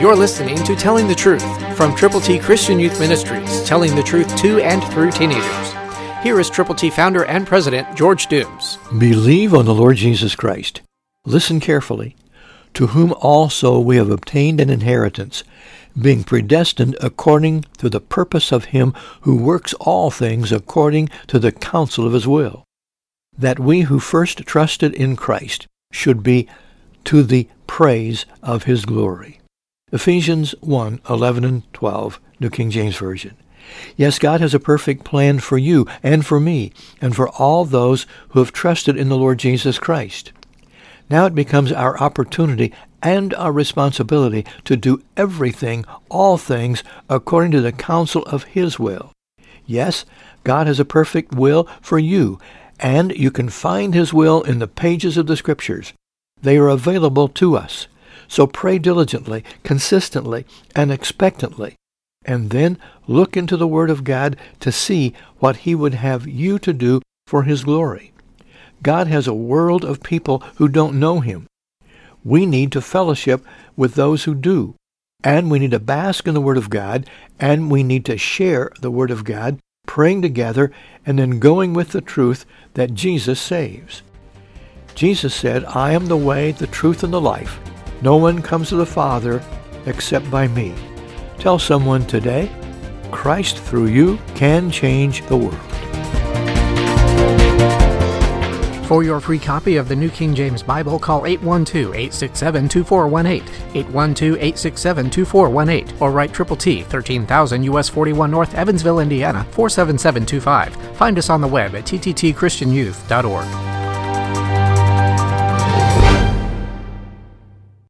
You're listening to Telling the Truth from Triple T Christian Youth Ministries, telling the truth to and through teenagers. Here is Triple T founder and president George Dooms. Believe on the Lord Jesus Christ. Listen carefully. To whom also we have obtained an inheritance, being predestined according to the purpose of him who works all things according to the counsel of his will, that we who first trusted in Christ should be to the praise of his glory. Ephesians 1, 11 and 12, New King James Version. Yes, God has a perfect plan for you and for me and for all those who have trusted in the Lord Jesus Christ. Now it becomes our opportunity and our responsibility to do everything, all things, according to the counsel of His will. Yes, God has a perfect will for you, and you can find His will in the pages of the Scriptures. They are available to us. So pray diligently, consistently, and expectantly, and then look into the Word of God to see what He would have you to do for His glory. God has a world of people who don't know Him. We need to fellowship with those who do. And we need to bask in the Word of God, and we need to share the Word of God, praying together, and then going with the truth that Jesus saves. Jesus said, I am the way, the truth, and the life. No one comes to the Father except by me. Tell someone today, Christ through you can change the world. For your free copy of the New King James Bible, call 812-867-2418, 812-867-2418, or write Triple T, 13,000 US 41 North, Evansville, Indiana, 47725. Find us on the web at tttchristianyouth.org.